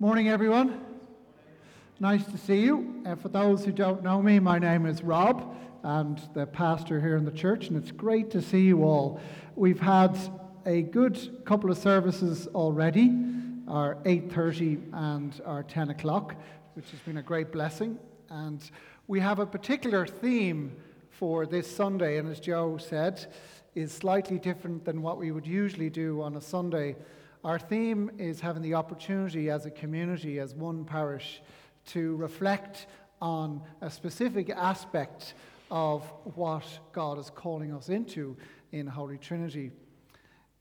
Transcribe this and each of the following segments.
Morning, everyone. Nice to see you. Uh, for those who don't know me, my name is Rob, and the pastor here in the church, and it's great to see you all. We've had a good couple of services already, our 8:30 and our 10 o'clock, which has been a great blessing. And we have a particular theme for this Sunday, and as Joe said, is slightly different than what we would usually do on a Sunday. Our theme is having the opportunity as a community, as one parish, to reflect on a specific aspect of what God is calling us into in Holy Trinity.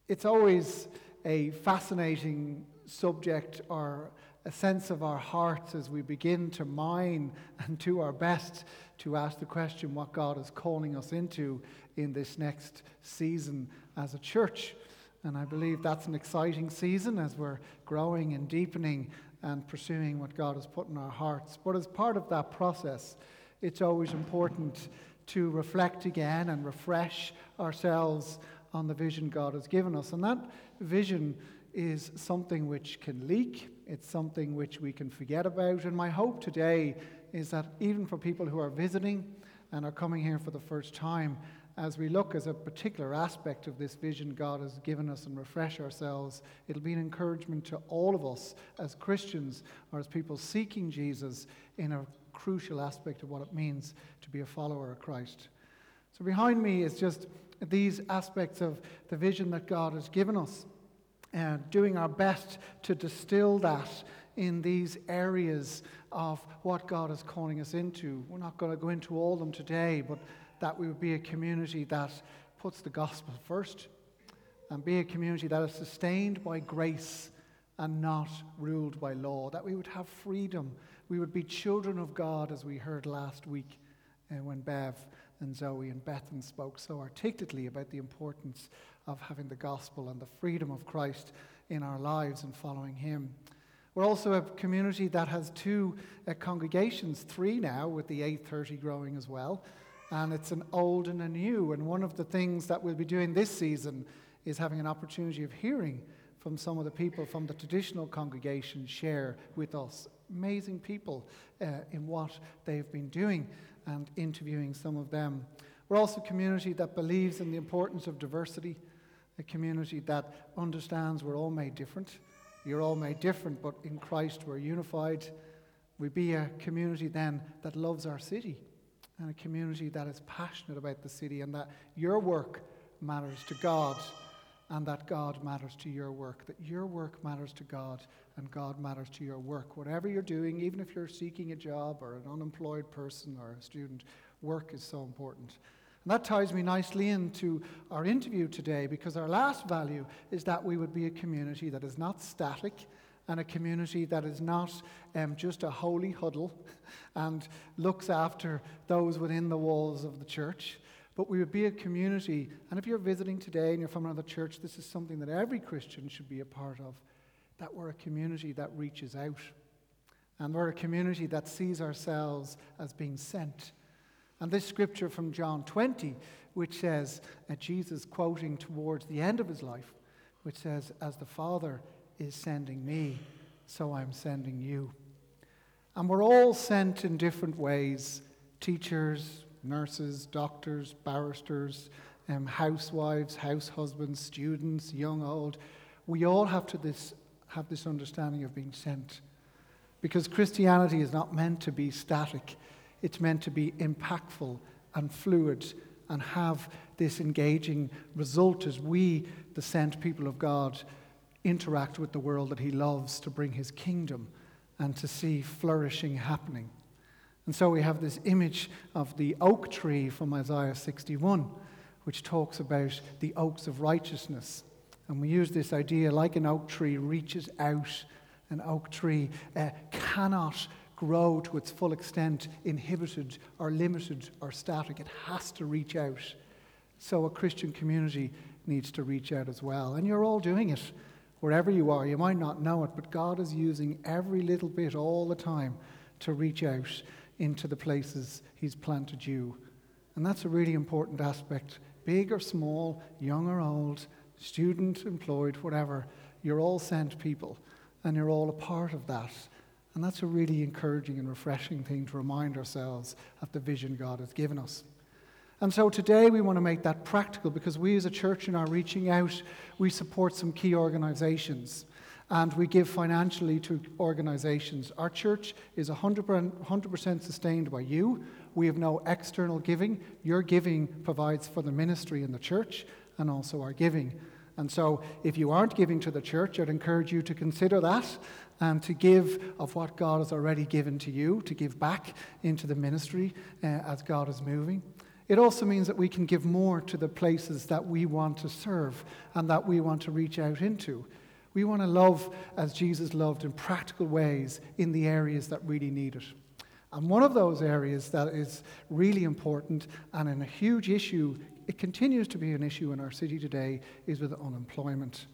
It's always a fascinating subject or a sense of our hearts as we begin to mine and do our best to ask the question what God is calling us into in this next season as a church. And I believe that's an exciting season as we're growing and deepening and pursuing what God has put in our hearts. But as part of that process, it's always important to reflect again and refresh ourselves on the vision God has given us. And that vision is something which can leak, it's something which we can forget about. And my hope today is that even for people who are visiting and are coming here for the first time, as we look as a particular aspect of this vision God has given us and refresh ourselves, it'll be an encouragement to all of us as Christians or as people seeking Jesus in a crucial aspect of what it means to be a follower of Christ. So, behind me is just these aspects of the vision that God has given us, and doing our best to distill that in these areas of what God is calling us into. We're not going to go into all of them today, but that we would be a community that puts the gospel first and be a community that is sustained by grace and not ruled by law, that we would have freedom. We would be children of God, as we heard last week uh, when Bev and Zoe and Bethan spoke so articulately about the importance of having the gospel and the freedom of Christ in our lives and following Him. We're also a community that has two uh, congregations, three now, with the 830 growing as well. And it's an old and a new. And one of the things that we'll be doing this season is having an opportunity of hearing from some of the people from the traditional congregation share with us. Amazing people uh, in what they've been doing and interviewing some of them. We're also a community that believes in the importance of diversity, a community that understands we're all made different. You're all made different, but in Christ we're unified. We be a community then that loves our city and a community that is passionate about the city and that your work matters to God and that God matters to your work, that your work matters to God and God matters to your work. Whatever you're doing, even if you're seeking a job or an unemployed person or a student, work is so important. And that ties me nicely into our interview today because our last value is that we would be a community that is not static and a community that is not um, just a holy huddle and looks after those within the walls of the church. But we would be a community, and if you're visiting today and you're from another church, this is something that every Christian should be a part of that we're a community that reaches out. And we're a community that sees ourselves as being sent and this scripture from John 20, which says, uh, Jesus quoting towards the end of his life, which says, As the Father is sending me, so I'm sending you. And we're all sent in different ways teachers, nurses, doctors, barristers, um, housewives, house husbands, students, young, old. We all have to this, have this understanding of being sent. Because Christianity is not meant to be static. It's meant to be impactful and fluid and have this engaging result as we, the sent people of God, interact with the world that He loves to bring His kingdom and to see flourishing happening. And so we have this image of the oak tree from Isaiah 61, which talks about the oaks of righteousness. And we use this idea like an oak tree reaches out, an oak tree uh, cannot grow to its full extent, inhibited or limited or static. It has to reach out. So a Christian community needs to reach out as well. And you're all doing it wherever you are. You might not know it, but God is using every little bit all the time to reach out into the places He's planted you. And that's a really important aspect. Big or small, young or old, student, employed, whatever, you're all sent people. and you're all a part of that. And that's a really encouraging and refreshing thing to remind ourselves of the vision God has given us. And so today we want to make that practical because we as a church in our reaching out, we support some key organizations and we give financially to organizations. Our church is 100%, sustained by you. We have no external giving. Your giving provides for the ministry in the church and also our giving. And so, if you aren't giving to the church, I'd encourage you to consider that and to give of what God has already given to you, to give back into the ministry uh, as God is moving. It also means that we can give more to the places that we want to serve and that we want to reach out into. We want to love as Jesus loved in practical ways in the areas that really need it. And one of those areas that is really important and in a huge issue, it continues to be an issue in our city today, is with unemployment.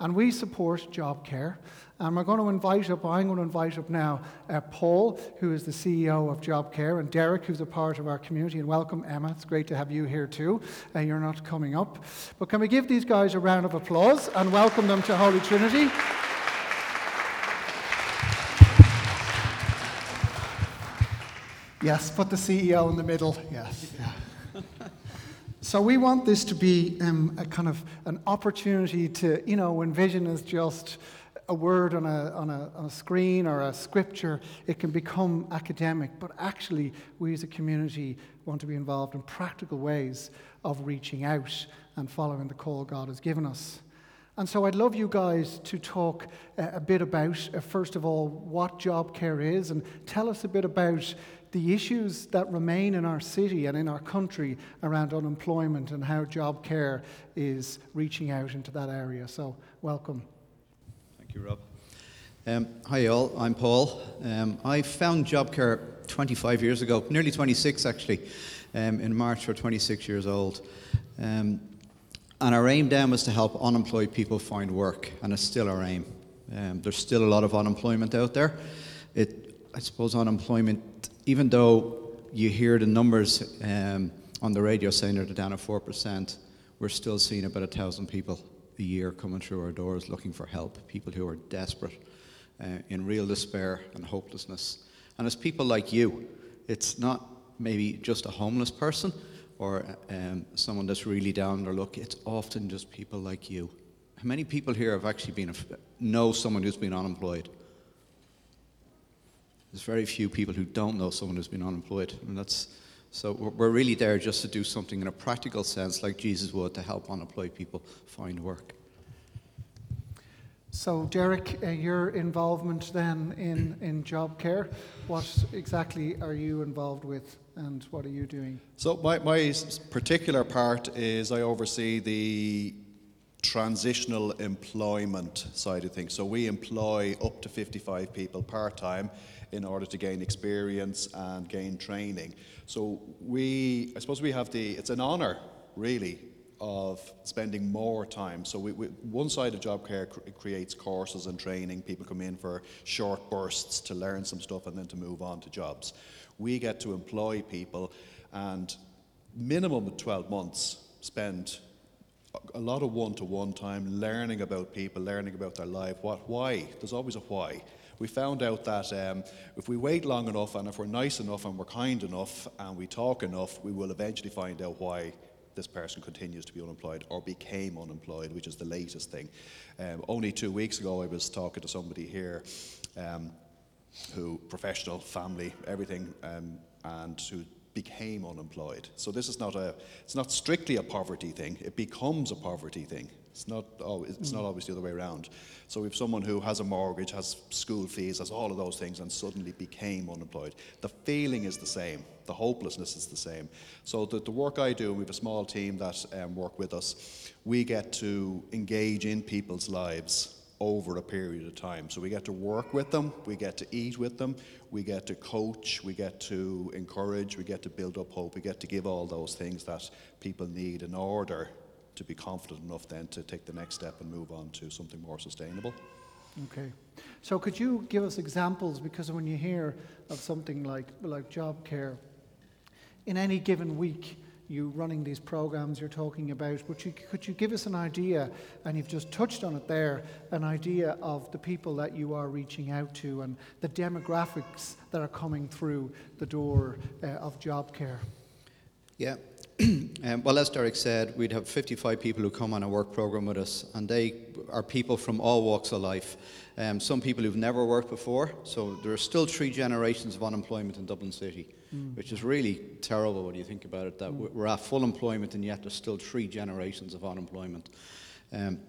And we support Jobcare. And we're going to invite up, I'm going to invite up now uh, Paul, who is the CEO of Jobcare, and Derek, who's a part of our community. And welcome, Emma. It's great to have you here too. Uh, you're not coming up. But can we give these guys a round of applause and welcome them to Holy Trinity? Yes, put the CEO in the middle. Yes. Yeah. So we want this to be um, a kind of an opportunity to, you know, when vision is just a word on a, on, a, on a screen or a scripture, it can become academic. But actually, we as a community want to be involved in practical ways of reaching out and following the call God has given us. And so I'd love you guys to talk uh, a bit about, uh, first of all, what Jobcare is and tell us a bit about the issues that remain in our city and in our country around unemployment and how Jobcare is reaching out into that area. So, welcome. Thank you, Rob. Um, hi, all. I'm Paul. Um, I found Jobcare 25 years ago, nearly 26 actually, um, in March. We're 26 years old. Um, and our aim then was to help unemployed people find work, and it's still our aim. Um, there's still a lot of unemployment out there. It, I suppose unemployment even though you hear the numbers um, on the radio saying they're down at 4%, we're still seeing about a thousand people a year coming through our doors looking for help, people who are desperate, uh, in real despair and hopelessness. And it's people like you. It's not maybe just a homeless person or um, someone that's really down their luck. It's often just people like you. How many people here have actually been know someone who's been unemployed? There's very few people who don't know someone who's been unemployed. And that's, so we're really there just to do something in a practical sense, like Jesus would, to help unemployed people find work. So, Derek, uh, your involvement then in, in Jobcare, what exactly are you involved with and what are you doing? So, my, my particular part is I oversee the transitional employment side of things. So, we employ up to 55 people part time in order to gain experience and gain training. So we, I suppose we have the, it's an honour really of spending more time. So we, we, one side of Jobcare cr- creates courses and training. People come in for short bursts to learn some stuff and then to move on to jobs. We get to employ people and minimum of 12 months spend a lot of one-to-one time learning about people, learning about their life. What, why? There's always a why we found out that um, if we wait long enough and if we're nice enough and we're kind enough and we talk enough, we will eventually find out why this person continues to be unemployed or became unemployed, which is the latest thing. Um, only two weeks ago, I was talking to somebody here um, who, professional, family, everything, um, and who became unemployed. So this is not a, it's not strictly a poverty thing. It becomes a poverty thing. It's not, always, it's not always the other way around. So if someone who has a mortgage, has school fees, has all of those things, and suddenly became unemployed, the feeling is the same. The hopelessness is the same. So the, the work I do, we have a small team that um, work with us, we get to engage in people's lives over a period of time. So we get to work with them, we get to eat with them, we get to coach, we get to encourage, we get to build up hope, we get to give all those things that people need in order to be confident enough then to take the next step and move on to something more sustainable. Okay. So could you give us examples because when you hear of something like like Jobcare in any given week you running these programs you're talking about. But you, could you give us an idea, and you've just touched on it there, an idea of the people that you are reaching out to and the demographics that are coming through the door uh, of Jobcare? Yeah. um, well, as Derek said, we'd have 55 people who come on a work program with us, and they are people from all walks of life. Um, some people who've never worked before, so there are still three generations of unemployment in Dublin City, mm. which is really terrible when you think about it. That mm. we're at full employment, and yet there's still three generations of unemployment. Um,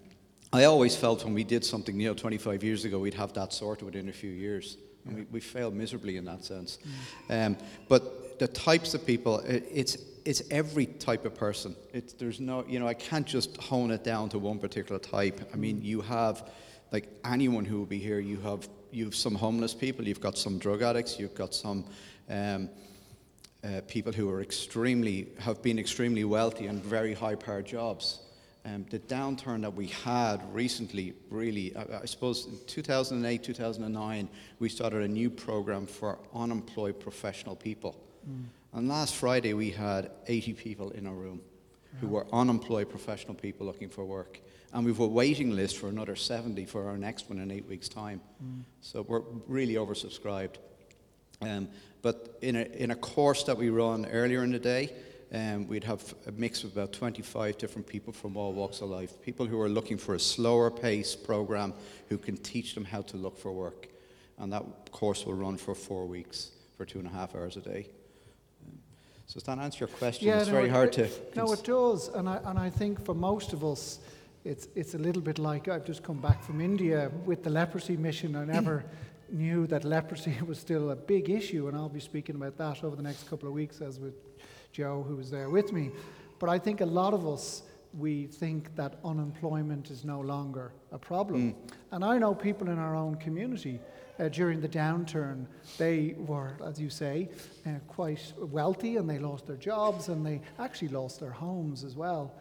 I always felt when we did something, you know, 25 years ago, we'd have that sorted within a few years. And we, we failed miserably in that sense. Um, but the types of people, it, it's it's every type of person. It's, there's no, you know, I can't just hone it down to one particular type. I mean, you have, like anyone who will be here, you have, you have some homeless people, you've got some drug addicts, you've got some um, uh, people who are extremely, have been extremely wealthy and very high powered jobs. Um, the downturn that we had recently, really, I, I, suppose in 2008, 2009, we started a new program for unemployed professional people. Mm. And last Friday, we had 80 people in our room who were unemployed professional people looking for work. And we've a waiting list for another 70 for our next one in eight weeks' time. Mm. So we're really oversubscribed. Um, but in a, in a course that we run earlier in the day, um, we'd have a mix of about 25 different people from all walks of life. People who are looking for a slower pace program who can teach them how to look for work. And that course will run for four weeks for two and a half hours a day. So does that answer your question? Yeah, it's no, very it, hard to. No, it does, and I and I think for most of us, it's it's a little bit like I've just come back from India with the leprosy mission. I never knew that leprosy was still a big issue, and I'll be speaking about that over the next couple of weeks, as with Joe, who was there with me. But I think a lot of us we think that unemployment is no longer a problem, mm. and I know people in our own community uh, during the downturn, they were, as you say, uh, quite wealthy and they lost their jobs and they actually lost their homes as well.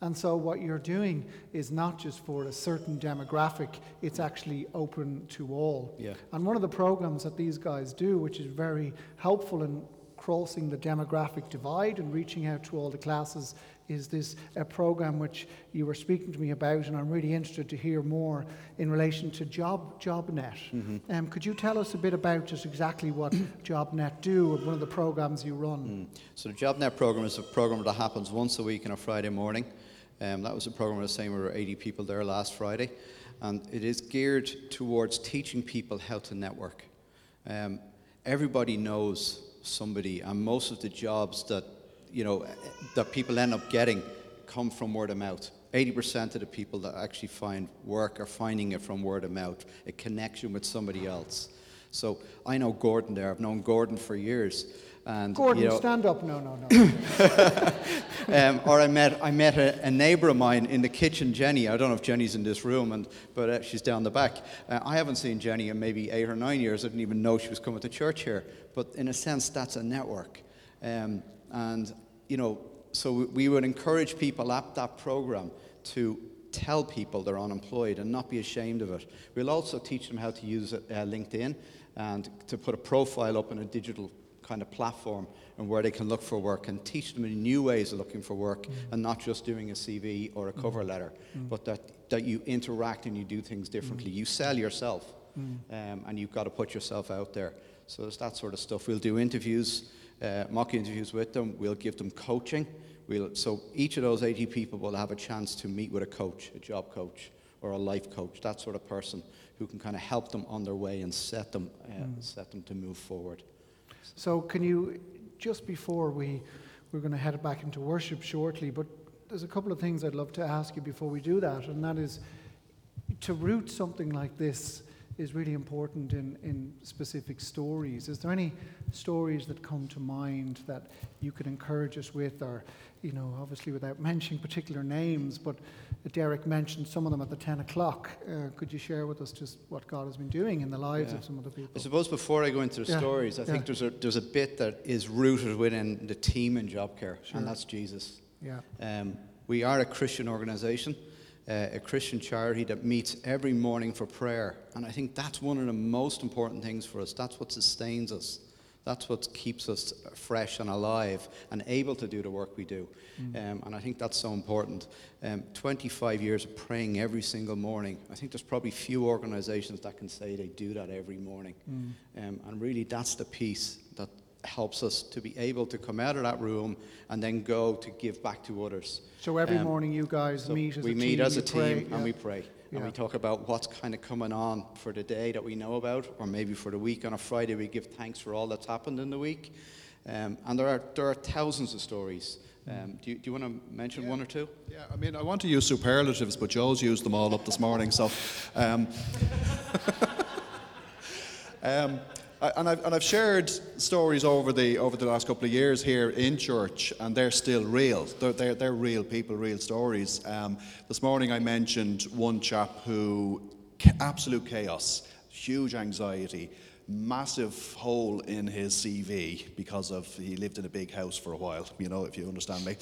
And so, what you're doing is not just for a certain demographic, it's actually open to all. Yeah. And one of the programs that these guys do, which is very helpful in crossing the demographic divide and reaching out to all the classes, is this a program which you were speaking to me about, and I'm really interested to hear more in relation to Job JobNet. Mm-hmm. Um, could you tell us a bit about just exactly what JobNet do and one of the programs you run? Mm. So the JobNet program is a program that happens once a week on a Friday morning. Um, that was a program I was saying we were 80 people there last Friday, and it is geared towards teaching people how to network. Um, everybody knows somebody, and most of the jobs that you know, that people end up getting come from word of mouth. 80% of the people that actually find work are finding it from word of mouth, a connection with somebody else. So I know Gordon there. I've known Gordon for years. And, Gordon, you know, stand up. No, no, no. um, or I met, I met a, a, neighbour of mine in the kitchen, Jenny. I don't know if Jenny's in this room, and, but uh, she's down the back. Uh, I haven't seen Jenny in maybe eight or nine years. I didn't even know she was coming to church here. But in a sense, that's a network. Um, and, you know, so we would encourage people at that program to tell people they're unemployed and not be ashamed of it. We'll also teach them how to use uh, LinkedIn and to put a profile up in a digital kind of platform and where they can look for work and teach them new ways of looking for work mm. and not just doing a CV or a cover mm. letter, mm. but that, that you interact and you do things differently. Mm. You sell yourself mm. um, and you've got to put yourself out there. So it's that sort of stuff. We'll do interviews uh, mock interviews with them. We'll give them coaching. We'll, so each of those 80 people will have a chance to meet with a coach, a job coach, or a life coach, that sort of person who can kind of help them on their way and set them, uh, mm. set them to move forward. So, can you, just before we, we're going to head back into worship shortly, but there's a couple of things I'd love to ask you before we do that, and that is to root something like this is really important in, in specific stories. Is there any stories that come to mind that you could encourage us with, or, you know, obviously without mentioning particular names, but Derek mentioned some of them at the 10 o'clock. Uh, could you share with us just what God has been doing in the lives yeah. of some of the people? I suppose before I go into the yeah. stories, I yeah. think there's a, there's a bit that is rooted within the team in Jobcare, sure. and that's Jesus. Yeah. Um, we are a Christian organization uh, a Christian charity that meets every morning for prayer. And I think that's one of the most important things for us. That's what sustains us. That's what keeps us fresh and alive and able to do the work we do. Mm. Um, and I think that's so important. Um, 25 years of praying every single morning. I think there's probably few organizations that can say they do that every morning. Mm. Um, and really, that's the piece that helps us to be able to come out of that room and then go to give back to others. So every um, morning you guys so meet as we a meet team, as a team pray, and yeah. we pray. Yeah. And we talk about what's kind of coming on for the day that we know about, or maybe for the week. On a Friday, we give thanks for all that's happened in the week. Um, and there are, there are thousands of stories. Um, do, you, do you want to mention yeah. one or two? Yeah, I mean, I want to use superlatives, but Joe's used them all up this morning. So, um, um, and, I've, and I've shared stories over the, over the last couple of years here in church, and they're still real. They're, they're, they're real people, real stories. Um, this morning I mentioned one chap who, absolute chaos, huge anxiety, massive hole in his CV because of he lived in a big house for a while, you know, if you understand me.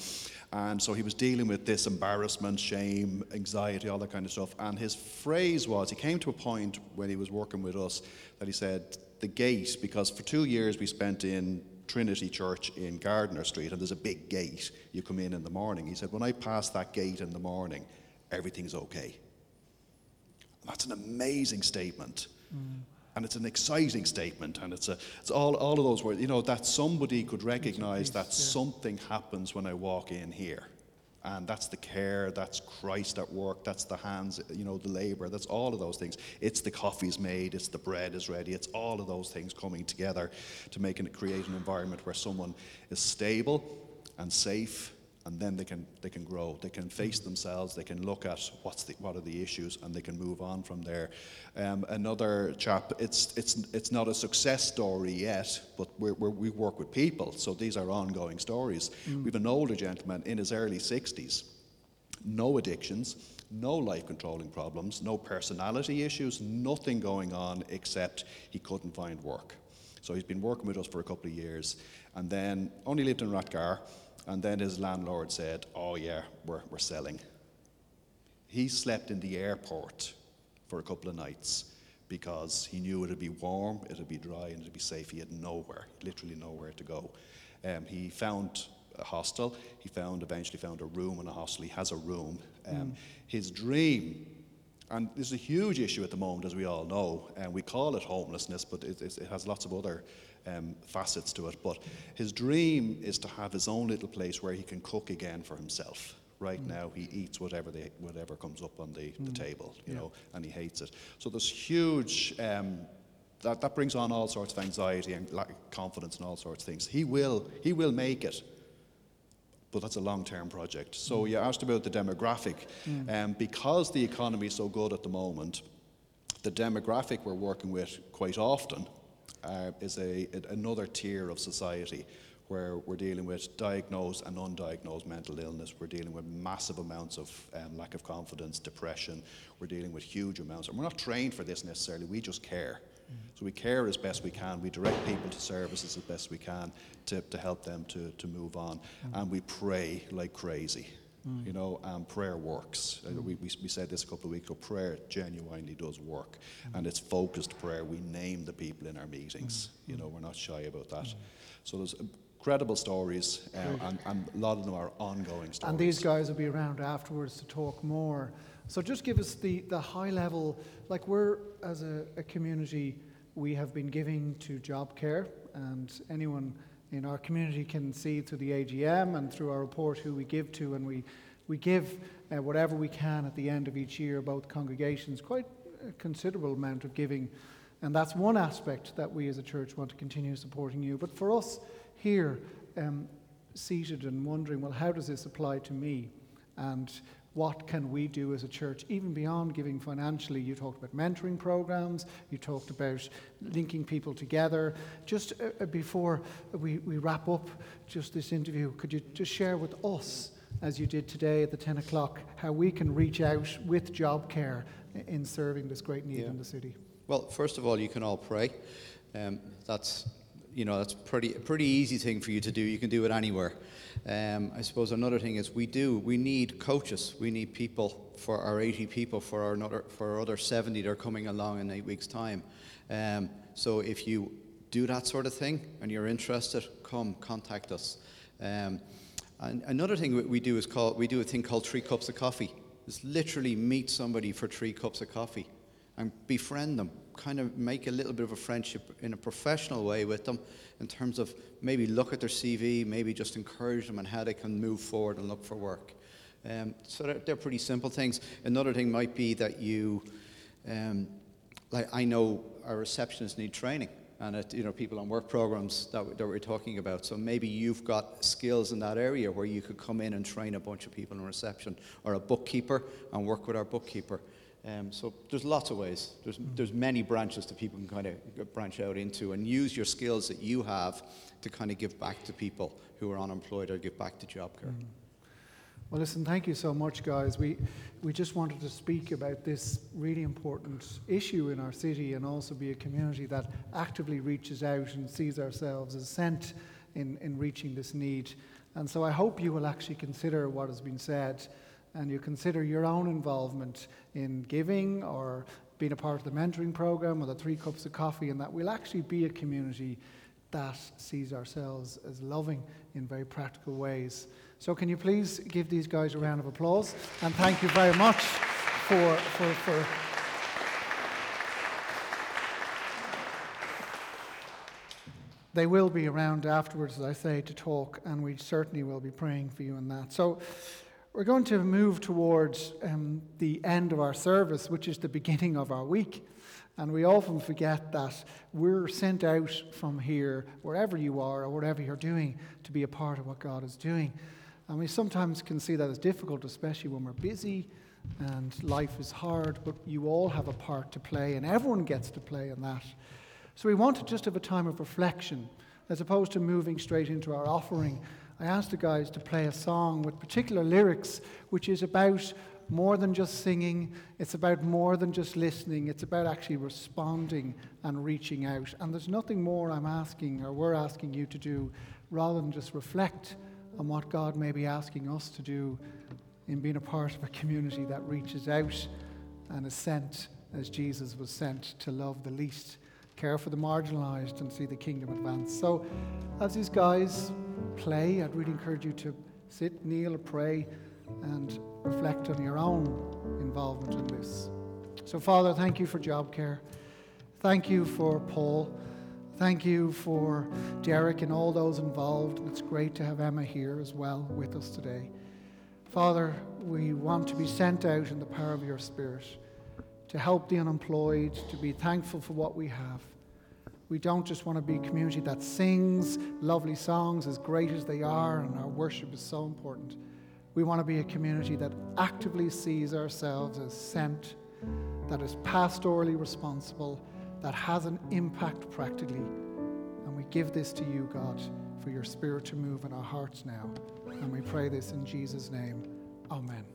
And so he was dealing with this embarrassment, shame, anxiety, all that kind of stuff. And his phrase was he came to a point when he was working with us that he said, the gate because for two years we spent in Trinity Church in Gardiner Street, and there's a big gate. You come in in the morning. He said, When I pass that gate in the morning, everything's okay. That's an amazing statement. Mm. And it's an exciting statement, and it's, a, it's all, all of those words, you know, that somebody could recognize that yeah. something happens when I walk in here and that's the care, that's Christ at work, that's the hands, you know, the labor, that's all of those things. It's the coffee's made, it's the bread is ready, it's all of those things coming together to make and create an environment where someone is stable and safe and then they can they can grow. They can face themselves. They can look at what's the, what are the issues and they can move on from there. Um, another chap it's it's it's not a success story yet but we're, we're, we work with people. So these are ongoing stories. Mm. we have an older gentleman in his early 60s no addictions no life controlling problems no personality issues nothing going on except he couldn't find work. So he's been working with us for a couple of years and then only lived in Rathgar and then his landlord said, Oh, yeah, we're, we're selling. He slept in the airport for a couple of nights because he knew it'd be warm, it'd be dry, and it'd be safe. He had nowhere, literally nowhere to go. Um, he found a hostel. He found eventually found a room in a hostel. He has a room. Um, mm. His dream, and this is a huge issue at the moment, as we all know, and we call it homelessness, but it, it has lots of other um, facets to it. But his dream is to have his own little place where he can cook again for himself. Right mm. now, he eats whatever they, whatever comes up on the, mm. the table, you yeah. know, and he hates it. So there's huge. Um, that, that brings on all sorts of anxiety and lack of confidence and all sorts of things. He will, he will make it, but that's a long-term project. So you asked about the demographic. Mm. Um, because the economy is so good at the moment, the demographic we're working with quite often uh, is a, another tier of society where we're dealing with diagnosed and undiagnosed mental illness. We're dealing with massive amounts of um, lack of confidence, depression. We're dealing with huge amounts. And we're not trained for this necessarily, we just care. So we care as best we can. We direct people to services as best we can to, to help them to, to move on. Mm. And we pray like crazy. Mm. You know, and prayer works. Uh, mm. we, we, we, said this a couple of weeks ago. Prayer genuinely does work, mm. and it's focused prayer. We name the people in our meetings. Mm. You know, we're not shy about that. Mm. So there's incredible stories, uh, and, and, a lot of them are ongoing stories. And these guys will be around afterwards to talk more. So just give us the, the high level, like we're as a, a community, we have been giving to Jobcare, and anyone in our community can see through the AGM and through our report who we give to, and we, we give uh, whatever we can at the end of each year, both congregations, quite a considerable amount of giving. And that's one aspect that we as a church want to continue supporting you. But for us here, um, seated and wondering, well, how does this apply to me? And what can we do as a church, even beyond giving financially? You talked about mentoring programs, you talked about linking people together. Just uh, uh, before we, we wrap up just this interview, could you just share with us, as you did today at the 10 o'clock, how we can reach out with Jobcare in serving this great need yeah. in the city? Well, first of all, you can all pray. Um, that's you know that's pretty pretty easy thing for you to do. You can do it anywhere. Um, I suppose another thing is we do, we need coaches. We need people for our 80 people, for our, another, for our other 70 that are coming along in eight weeks' time. Um, so if you do that sort of thing and you're interested, come contact us. Um, and another thing we do is call we do a thing called three cups of coffee. It's literally meet somebody for three cups of coffee and befriend them. Kind of make a little bit of a friendship in a professional way with them, in terms of maybe look at their CV, maybe just encourage them on how they can move forward and look for work. Um, so they're, they're, pretty simple things. Another thing might be that you, um, like I know our receptionists need training and it, you know people on work programs that, that we're talking about. So maybe you've got skills in that area where you could come in and train a bunch of people in reception, or a bookkeeper and work with our bookkeeper. Um, so there's lots of ways. There's there's many branches that people can kind of branch out into and use your skills that you have to kind of give back to people who are unemployed or give back to Jobcare. Mm. Well, listen, thank you so much, guys. We, we just wanted to speak about this really important issue in our city and also be a community that actively reaches out and sees ourselves as sent in, in reaching this need. And so I hope you will actually consider what has been said and you consider your own involvement in giving or being a part of the mentoring program or the three cups of coffee, and that we'll actually be a community that sees ourselves as loving in very practical ways. So, can you please give these guys a round of applause? And thank you very much for. for, for They will be around afterwards, as I say, to talk, and we certainly will be praying for you in that. So, we're going to move towards um, the end of our service, which is the beginning of our week. And we often forget that we're sent out from here, wherever you are or whatever you're doing, to be a part of what God is doing. And we sometimes can see that as difficult, especially when we're busy and life is hard, but you all have a part to play, and everyone gets to play in that. So we want to just have a time of reflection as opposed to moving straight into our offering. I asked the guys to play a song with particular lyrics, which is about more than just singing, it's about more than just listening, it's about actually responding and reaching out. And there's nothing more I'm asking or we're asking you to do rather than just reflect on what God may be asking us to do in being a part of a community that reaches out and is sent as Jesus was sent to love the least, care for the marginalized, and see the kingdom advance. So, as these guys play, I'd really encourage you to sit, kneel, or pray, and reflect on your own involvement in this. So, Father, thank you for Jobcare. Thank you for Paul. Thank you for Derek and all those involved. It's great to have Emma here as well with us today. Father, we want to be sent out in the power of your Spirit to help the unemployed, to be thankful for what we have. We don't just want to be a community that sings lovely songs as great as they are, and our worship is so important. We want to be a community that actively sees ourselves as sent, that is pastorally responsible that has an impact practically. And we give this to you, God, for your spirit to move in our hearts now. And we pray this in Jesus' name. Amen.